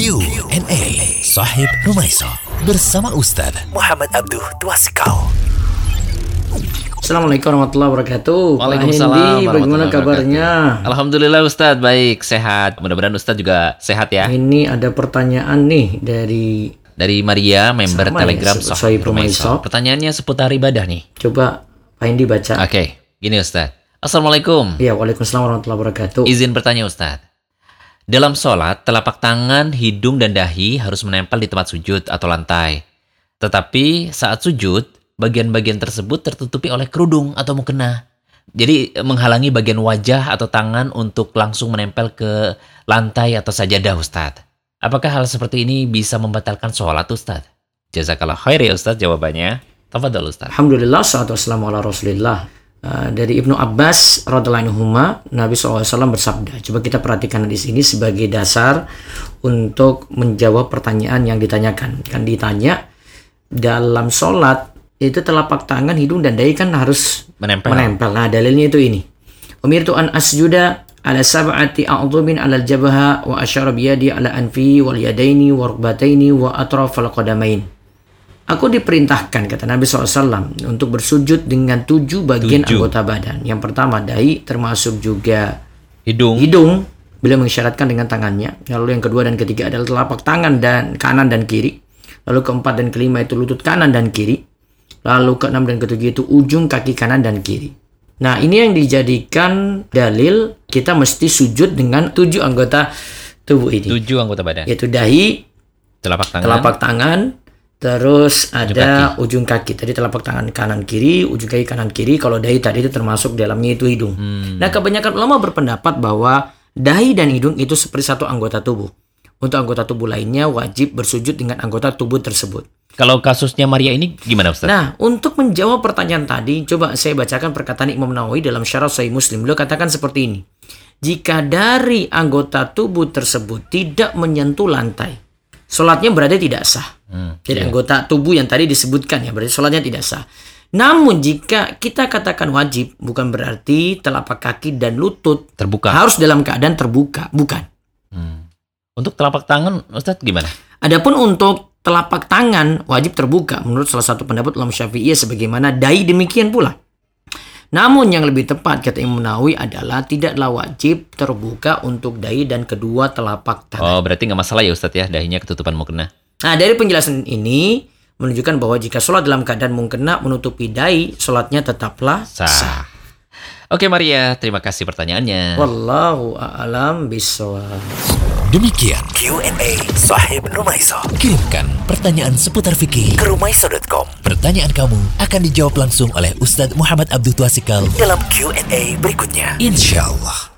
Q&A Sahib Rumaisa bersama Ustaz Muhammad Abduh Twasikal. Assalamualaikum warahmatullahi wabarakatuh. Waalaikumsalam Hendi, warahmatullahi bagaimana kabarnya? Alhamdulillah Ustadz baik sehat. Mudah-mudahan Ustadz juga sehat ya. Ini ada pertanyaan nih dari Dari Maria, member Sama ya, Telegram Sahih Sahih Rumaiso. Pertanyaannya seputar ibadah nih. coba Pak Hendi baca. Oke, gini Ustadz. Assalamualaikum. Iya, Waalaikumsalam warahmatullahi wabarakatuh. Izin bertanya Ustadz. Dalam sholat, telapak tangan, hidung, dan dahi harus menempel di tempat sujud atau lantai. Tetapi saat sujud, bagian-bagian tersebut tertutupi oleh kerudung atau mukena. Jadi eh, menghalangi bagian wajah atau tangan untuk langsung menempel ke lantai atau sajadah Ustadz. Apakah hal seperti ini bisa membatalkan sholat Ustadz? Jazakallah khair ya Ustadz jawabannya. Tafadhol Ustadz. Alhamdulillah, salatu wassalamu ala rasulillah. Uh, dari Ibnu Abbas radhiallahu anhuma, Nabi SAW bersabda. Coba kita perhatikan di sini sebagai dasar untuk menjawab pertanyaan yang ditanyakan. Kan ditanya dalam sholat itu telapak tangan, hidung dan dahi kan harus Menempel. menempel. Nah, dalilnya itu ini. Umirtu an asjuda ala sab'ati a'dhumin ala al-jabha wa asyara biyadi ala anfi wal yadaini wa rukbataini wa atrafal qadamain. Aku diperintahkan kata Nabi SAW untuk bersujud dengan tujuh bagian Tujuh. anggota badan. Yang pertama dahi termasuk juga Hidung. hidung. Beliau mengisyaratkan dengan tangannya. Lalu yang kedua dan ketiga adalah telapak tangan dan kanan dan kiri. Lalu keempat dan kelima itu lutut kanan dan kiri. Lalu keenam dan ketujuh itu ujung kaki kanan dan kiri. Nah ini yang dijadikan dalil kita mesti sujud dengan tujuh anggota tubuh ini. Tujuh anggota badan. Yaitu dahi, Telapak tangan. telapak tangan, terus ada ujung kaki. Tadi telapak tangan kanan kiri, ujung kaki kanan kiri. Kalau dahi tadi itu termasuk dalamnya itu hidung. Nah, kebanyakan ulama berpendapat bahwa dahi dan hidung itu seperti satu anggota tubuh. Untuk anggota tubuh lainnya wajib bersujud dengan anggota tubuh tersebut. Kalau kasusnya Maria ini gimana Ustaz? Nah, untuk menjawab pertanyaan tadi, coba saya bacakan perkataan Imam Nawawi dalam Syarah Sahih Muslim. Beliau katakan seperti ini. Jika dari anggota tubuh tersebut tidak menyentuh lantai, sholatnya berarti tidak sah. Hmm, Jadi anggota tubuh yang tadi disebutkan ya, berarti sholatnya tidak sah. Namun jika kita katakan wajib, bukan berarti telapak kaki dan lutut terbuka. harus dalam keadaan terbuka, bukan. Untuk telapak tangan Ustaz gimana? Adapun untuk telapak tangan wajib terbuka menurut salah satu pendapat ulama Syafi'iyah sebagaimana dai demikian pula. Namun yang lebih tepat kata Imam Nawawi adalah tidaklah wajib terbuka untuk dai dan kedua telapak tangan. Oh, berarti nggak masalah ya Ustaz ya, dahinya ketutupan mukena. Nah, dari penjelasan ini menunjukkan bahwa jika sholat dalam keadaan mungkena menutupi dai, sholatnya tetaplah Sah. sah. Oke Maria, terima kasih pertanyaannya. Wallahu a'lam bishawab. Demikian Q&A Sahib Rumaisa. Kirimkan pertanyaan seputar fikih ke rumaisa.com. Pertanyaan kamu akan dijawab langsung oleh Ustaz Muhammad Abdul Twasikal dalam Q&A berikutnya. Insya Allah.